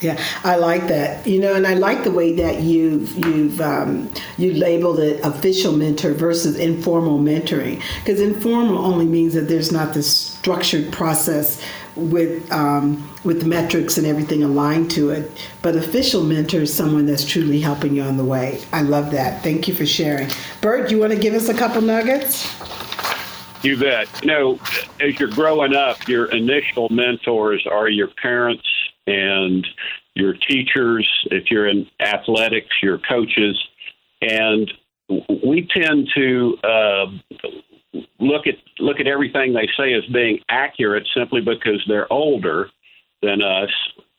Yeah, I like that. You know, and I like the way that you've you've um, you labeled it official mentor versus informal mentoring because informal only means that there's not this structured process with um, with metrics and everything aligned to it. But official mentor is someone that's truly helping you on the way. I love that. Thank you for sharing. Bert, you want to give us a couple nuggets? You bet. You know, as you're growing up, your initial mentors are your parents and your teachers. If you're in athletics, your coaches, and we tend to uh, look at look at everything they say as being accurate simply because they're older than us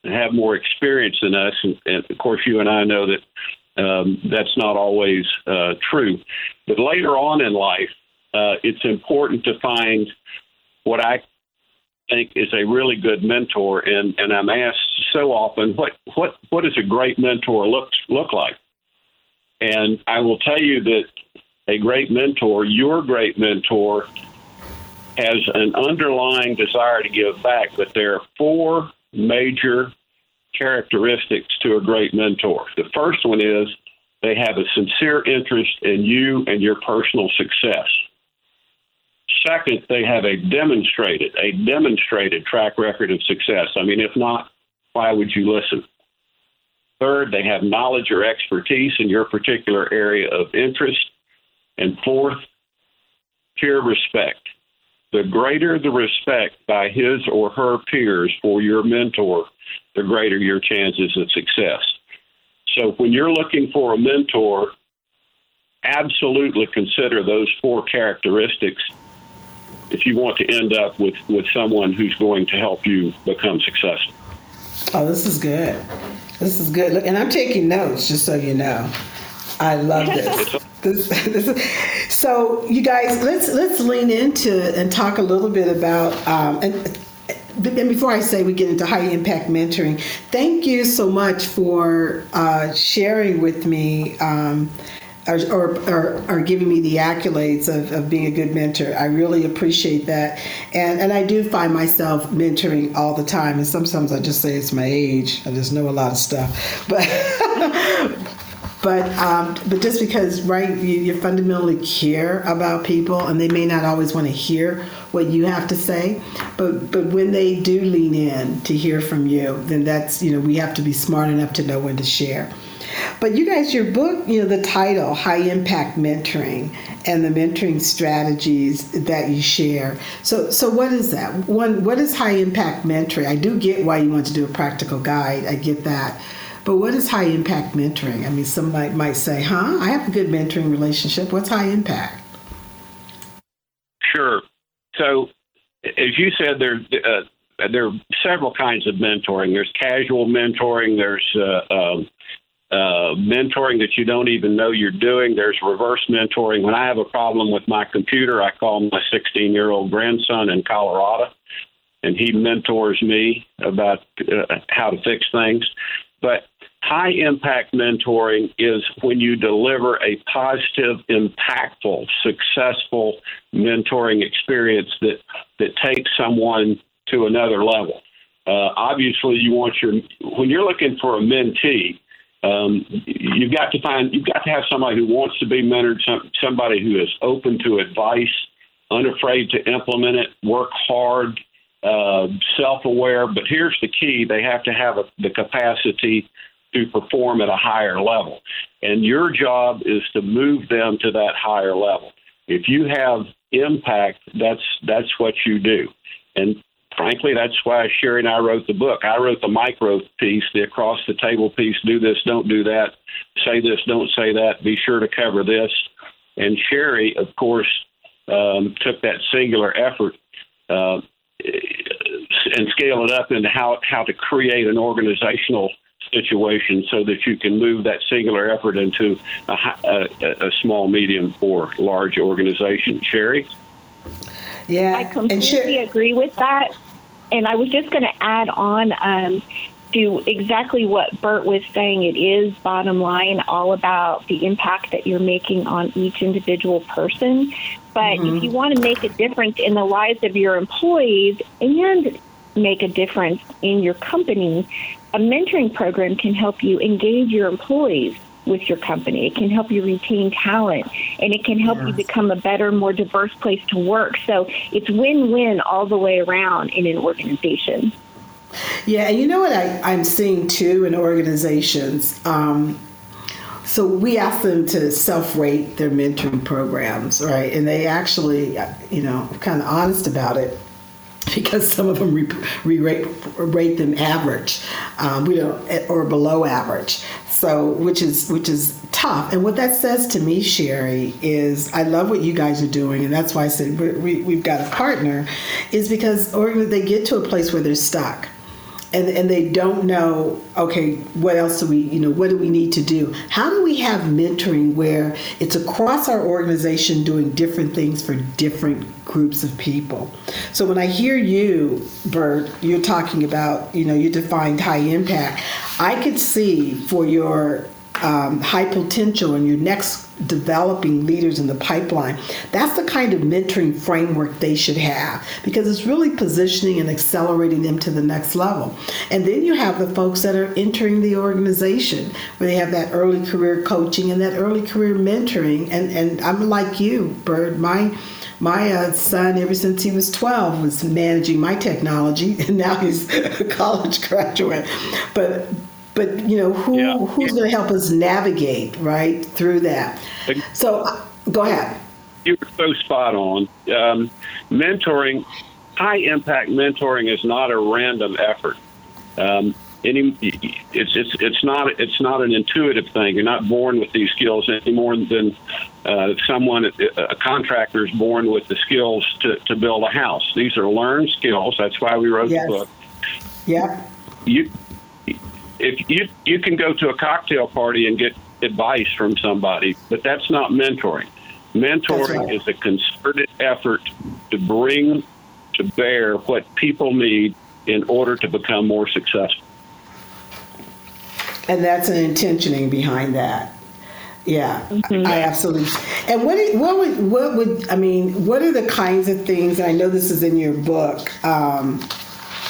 and have more experience than us. And, and of course, you and I know that um, that's not always uh, true. But later on in life, uh, it's important to find what I think is a really good mentor. And, and I'm asked so often, what what what does a great mentor look look like? And I will tell you that a great mentor, your great mentor, has an underlying desire to give back, but there are four major characteristics to a great mentor. The first one is they have a sincere interest in you and your personal success. Second, they have a demonstrated, a demonstrated track record of success. I mean, if not, why would you listen? Third, they have knowledge or expertise in your particular area of interest. And fourth, peer respect. The greater the respect by his or her peers for your mentor, the greater your chances of success. So when you're looking for a mentor, absolutely consider those four characteristics if you want to end up with, with someone who's going to help you become successful. Oh, this is good. This is good. Look, and I'm taking notes just so you know. I love this. So you guys, let's let's lean into and talk a little bit about um, and. And before I say we get into high impact mentoring, thank you so much for uh, sharing with me um, or, or, or, or, giving me the accolades of, of being a good mentor. I really appreciate that. And, and I do find myself mentoring all the time. And sometimes I just say it's my age. I just know a lot of stuff. But but um, but just because right you, you fundamentally care about people and they may not always want to hear what you have to say but but when they do lean in to hear from you then that's you know we have to be smart enough to know when to share. But you guys your book you know the title high impact mentoring and the mentoring strategies that you share. So so what is that? One what is high impact mentoring? I do get why you want to do a practical guide. I get that but what is high impact mentoring? I mean, somebody might say, huh, I have a good mentoring relationship. What's high impact? Sure. So, as you said, there, uh, there are several kinds of mentoring. There's casual mentoring, there's uh, um, uh, mentoring that you don't even know you're doing. There's reverse mentoring. When I have a problem with my computer, I call my 16 year old grandson in Colorado, and he mentors me about uh, how to fix things. But high impact mentoring is when you deliver a positive, impactful, successful mentoring experience that, that takes someone to another level. Uh, obviously, you want your when you're looking for a mentee, um, you've got to find you've got to have somebody who wants to be mentored, some, somebody who is open to advice, unafraid to implement it, work hard, uh, self-aware. But here's the key: they have to have a, the capacity to perform at a higher level. And your job is to move them to that higher level. If you have impact, that's that's what you do. And frankly, that's why Sherry and I wrote the book. I wrote the micro piece, the across the table piece, do this, don't do that, say this, don't say that, be sure to cover this. And Sherry, of course, um, took that singular effort, uh, and scale it up into how how to create an organizational situation so that you can move that singular effort into a, a, a small, medium, or large organization. Sherry? Yeah, I completely agree with that. And I was just going to add on um, to exactly what Bert was saying. It is bottom line all about the impact that you're making on each individual person. But mm-hmm. if you want to make a difference in the lives of your employees and make a difference in your company, a mentoring program can help you engage your employees with your company. It can help you retain talent and it can help yes. you become a better, more diverse place to work. So it's win win all the way around in an organization. Yeah, and you know what I, I'm seeing too in organizations? Um, so we ask them to self-rate their mentoring programs, right? And they actually, you know, kind of honest about it because some of them re, re rate, rate them average, um, we don't, or below average. So, which is which is tough. And what that says to me, Sherry, is I love what you guys are doing, and that's why I said we, we've got a partner, is because or they get to a place where they're stuck and, and they don't know okay what else do we you know what do we need to do? How do we have mentoring where it's across our organization doing different things for different groups of people? So when i hear you bert you're talking about you know you defined high impact i could see for your um, high potential and your next developing leaders in the pipeline, that's the kind of mentoring framework they should have because it's really positioning and accelerating them to the next level. And then you have the folks that are entering the organization where they have that early career coaching and that early career mentoring. And, and I'm like you, Bert, my my uh, son, ever since he was 12, was managing my technology, and now he's a college graduate. But but you know who yeah. who's going to help us navigate right through that so uh, go ahead you're so spot on um, mentoring high impact mentoring is not a random effort um, any, it's it's it's not it's not an intuitive thing. You're not born with these skills any more than uh, someone a contractor is born with the skills to, to build a house. These are learned skills. That's why we wrote yes. the book. Yeah. You if you you can go to a cocktail party and get advice from somebody, but that's not mentoring. Mentoring right. is a concerted effort to bring to bear what people need in order to become more successful. And that's an intentioning behind that. Yeah, mm-hmm. I absolutely. And what what would what would I mean? What are the kinds of things? I know this is in your book. Um,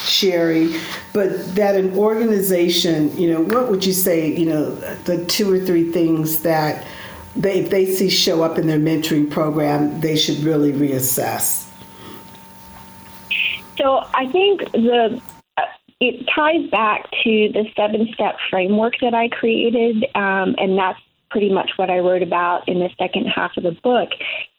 Sherry, but that an organization, you know, what would you say, you know, the two or three things that they, if they see show up in their mentoring program, they should really reassess? So I think the it ties back to the seven step framework that I created, um, and that's pretty much what I wrote about in the second half of the book.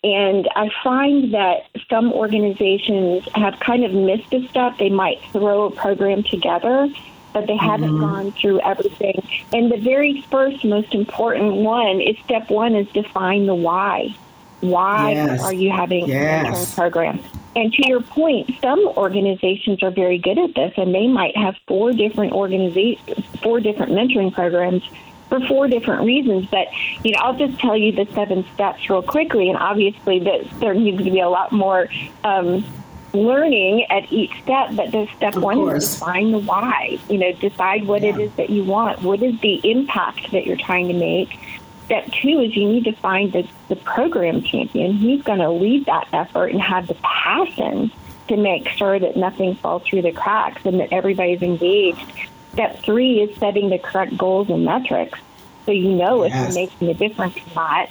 And I find that some organizations have kind of missed a step. They might throw a program together, but they haven't mm-hmm. gone through everything. And the very first, most important one is step one is define the why. Why yes. are you having yes. a program? And to your point, some organizations are very good at this, and they might have four different organizations, four different mentoring programs for four different reasons. But you know, I'll just tell you the seven steps real quickly, and obviously that there needs to be a lot more. Um, learning at each step but the step of one course. is define the why you know decide what yeah. it is that you want what is the impact that you're trying to make step two is you need to find the, the program champion who's going to lead that effort and have the passion to make sure that nothing falls through the cracks and that everybody's engaged Step three is setting the correct goals and metrics so you know yes. if you're making a difference or not.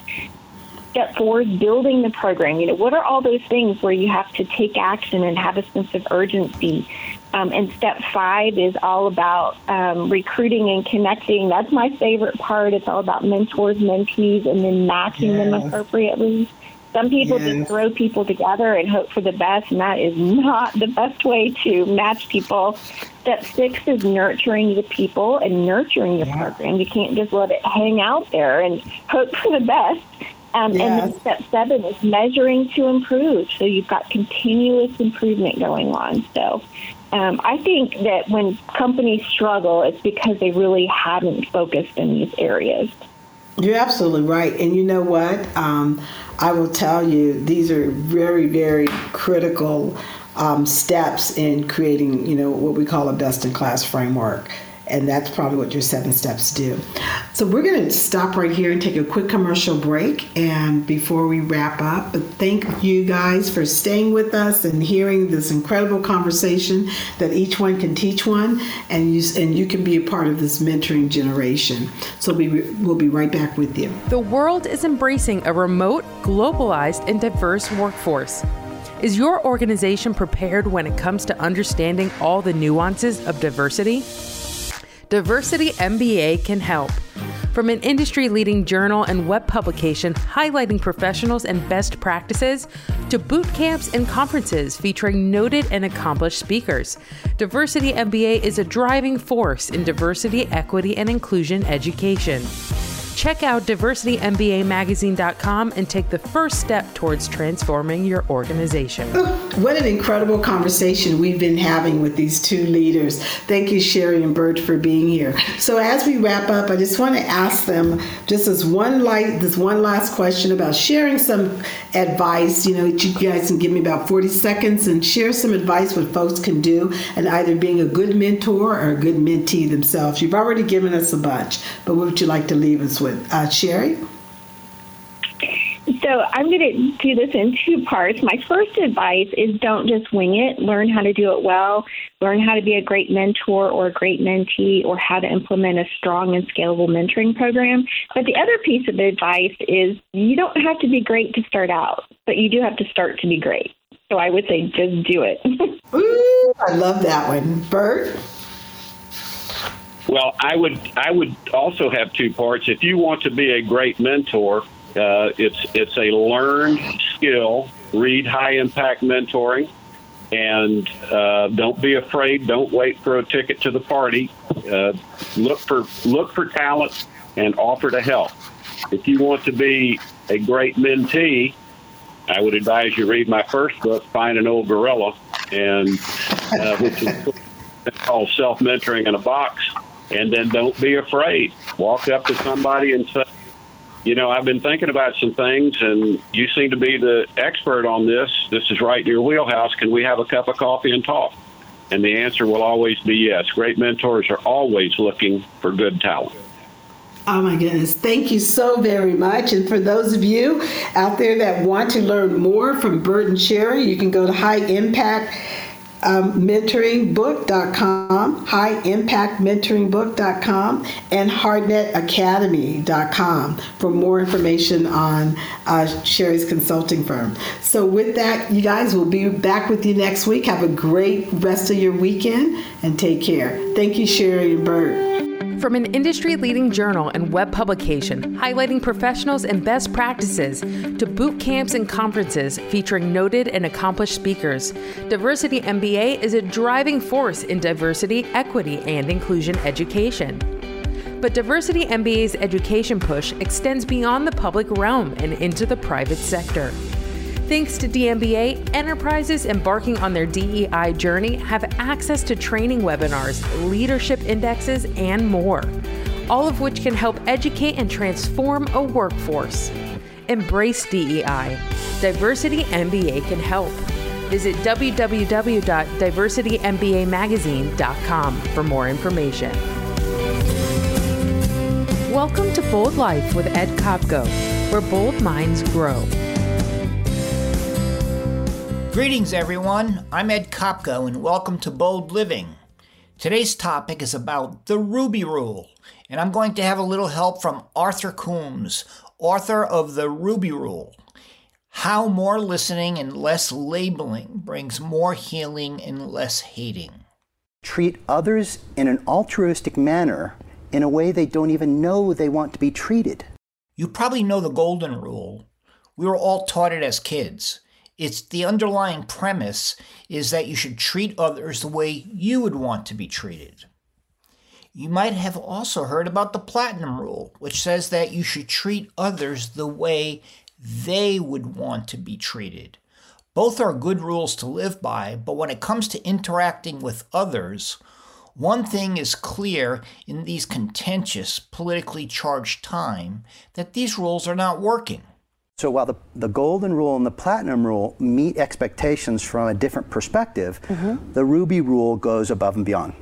Step four is building the program. You know, what are all those things where you have to take action and have a sense of urgency? Um, and step five is all about um, recruiting and connecting. That's my favorite part. It's all about mentors, mentees, and then matching yes. them appropriately. Some people yes. just throw people together and hope for the best, and that is not the best way to match people. Step six is nurturing the people and nurturing the yeah. program. You can't just let it hang out there and hope for the best. Um, yes. And then step seven is measuring to improve. So you've got continuous improvement going on. So Um, I think that when companies struggle, it's because they really haven't focused in these areas. You're absolutely right. And you know what? Um, I will tell you, these are very, very critical um, steps in creating, you know, what we call a best in class framework. And that's probably what your seven steps do. So we're going to stop right here and take a quick commercial break. And before we wrap up, but thank you guys for staying with us and hearing this incredible conversation that each one can teach one, and you and you can be a part of this mentoring generation. So we we'll be right back with you. The world is embracing a remote, globalized, and diverse workforce. Is your organization prepared when it comes to understanding all the nuances of diversity? Diversity MBA can help. From an industry leading journal and web publication highlighting professionals and best practices, to boot camps and conferences featuring noted and accomplished speakers, Diversity MBA is a driving force in diversity, equity, and inclusion education. Check out diversitymbamagazine.com and take the first step towards transforming your organization. What an incredible conversation we've been having with these two leaders. Thank you, Sherry and Bert, for being here. So as we wrap up, I just want to ask them just as one light, this one last question about sharing some advice. You know, you guys can give me about 40 seconds and share some advice what folks can do and either being a good mentor or a good mentee themselves. You've already given us a bunch, but what would you like to leave us with? With. Uh, Sherry? So I'm going to do this in two parts. My first advice is don't just wing it. Learn how to do it well. Learn how to be a great mentor or a great mentee or how to implement a strong and scalable mentoring program. But the other piece of advice is you don't have to be great to start out, but you do have to start to be great. So I would say just do it. Ooh, I love that one. Bert? Well, I would I would also have two parts. If you want to be a great mentor, uh, it's it's a learned skill. Read high impact mentoring, and uh, don't be afraid. Don't wait for a ticket to the party. Uh, look for look for talent and offer to help. If you want to be a great mentee, I would advise you read my first book, Find an Old Gorilla, and uh, which is called Self Mentoring in a Box and then don't be afraid. Walk up to somebody and say, you know, I've been thinking about some things, and you seem to be the expert on this. This is right in your wheelhouse. Can we have a cup of coffee and talk? And the answer will always be yes. Great mentors are always looking for good talent. Oh my goodness. Thank you so very much. And for those of you out there that want to learn more from Bert and Sherry, you can go to High Impact um, mentoringbook.com, highimpactmentoringbook.com, and hartnettacademy.com for more information on uh, Sherry's consulting firm. So, with that, you guys we'll be back with you next week. Have a great rest of your weekend and take care. Thank you, Sherry and Bert. From an industry leading journal and web publication highlighting professionals and best practices to boot camps and conferences featuring noted and accomplished speakers, Diversity MBA is a driving force in diversity, equity, and inclusion education. But Diversity MBA's education push extends beyond the public realm and into the private sector. Thanks to DMBA, enterprises embarking on their DEI journey have access to training webinars, leadership indexes, and more, all of which can help educate and transform a workforce. Embrace DEI. Diversity MBA can help. Visit www.diversitymbamagazine.com for more information. Welcome to Bold Life with Ed Kopko, where bold minds grow. Greetings, everyone. I'm Ed Kopko, and welcome to Bold Living. Today's topic is about the Ruby Rule, and I'm going to have a little help from Arthur Coombs, author of The Ruby Rule How More Listening and Less Labeling Brings More Healing and Less Hating. Treat others in an altruistic manner in a way they don't even know they want to be treated. You probably know the Golden Rule. We were all taught it as kids. It's the underlying premise is that you should treat others the way you would want to be treated. You might have also heard about the platinum rule, which says that you should treat others the way they would want to be treated. Both are good rules to live by, but when it comes to interacting with others, one thing is clear in these contentious, politically charged time that these rules are not working. So while the, the golden rule and the platinum rule meet expectations from a different perspective, mm-hmm. the ruby rule goes above and beyond.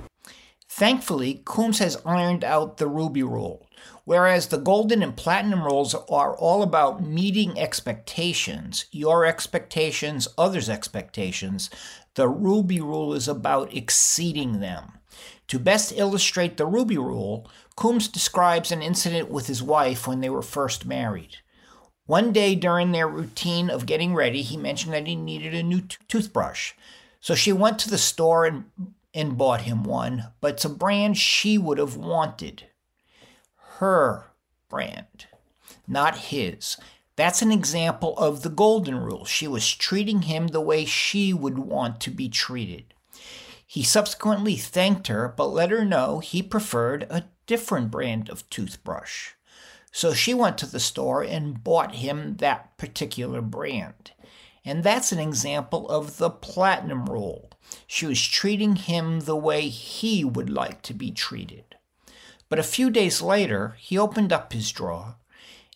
Thankfully, Coombs has ironed out the ruby rule. Whereas the golden and platinum rules are all about meeting expectations, your expectations, others' expectations, the ruby rule is about exceeding them. To best illustrate the ruby rule, Coombs describes an incident with his wife when they were first married. One day during their routine of getting ready, he mentioned that he needed a new t- toothbrush. So she went to the store and, and bought him one, but it's a brand she would have wanted. Her brand, not his. That's an example of the golden rule. She was treating him the way she would want to be treated. He subsequently thanked her, but let her know he preferred a different brand of toothbrush. So she went to the store and bought him that particular brand. And that's an example of the platinum rule. She was treating him the way he would like to be treated. But a few days later, he opened up his drawer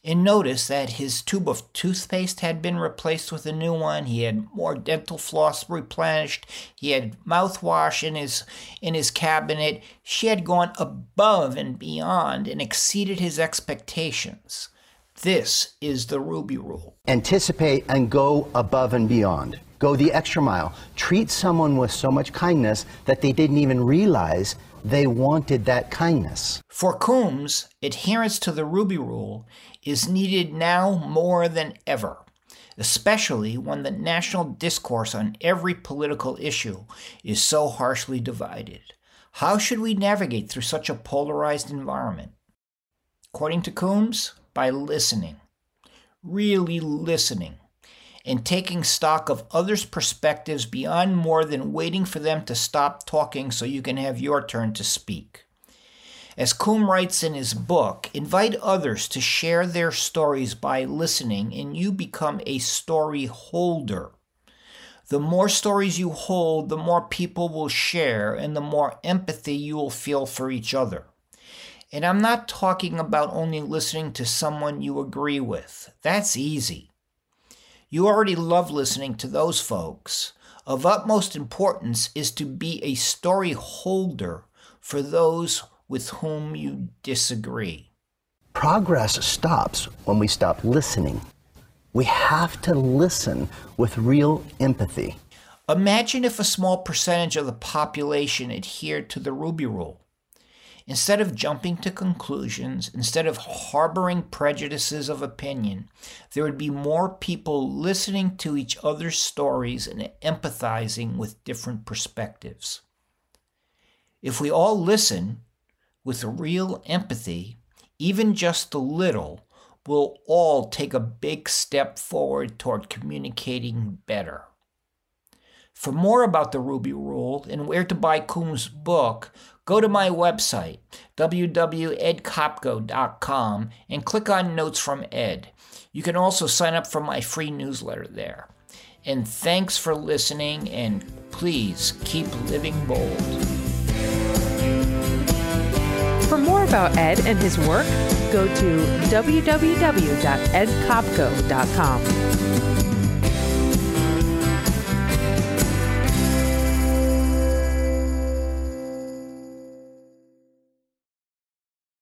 and noticed that his tube of toothpaste had been replaced with a new one. He had more dental floss replenished. He had mouthwash in his in his cabinet. She had gone above and beyond and exceeded his expectations. This is the Ruby Rule. Anticipate and go above and beyond. Go the extra mile. Treat someone with so much kindness that they didn't even realize they wanted that kindness. For Coombs, adherence to the Ruby Rule is needed now more than ever, especially when the national discourse on every political issue is so harshly divided. How should we navigate through such a polarized environment? According to Coombs, by listening. Really listening and taking stock of others' perspectives beyond more than waiting for them to stop talking so you can have your turn to speak. As Coombs writes in his book, invite others to share their stories by listening, and you become a story holder. The more stories you hold, the more people will share, and the more empathy you will feel for each other. And I'm not talking about only listening to someone you agree with. That's easy. You already love listening to those folks. Of utmost importance is to be a story holder for those with whom you disagree. Progress stops when we stop listening. We have to listen with real empathy. Imagine if a small percentage of the population adhered to the Ruby Rule. Instead of jumping to conclusions, instead of harboring prejudices of opinion, there would be more people listening to each other's stories and empathizing with different perspectives. If we all listen with real empathy, even just a little, we'll all take a big step forward toward communicating better. For more about the Ruby Rule and where to buy Coombs' book, go to my website, www.edkopko.com, and click on Notes from Ed. You can also sign up for my free newsletter there. And thanks for listening, and please keep living bold. For more about Ed and his work, go to www.edkopko.com.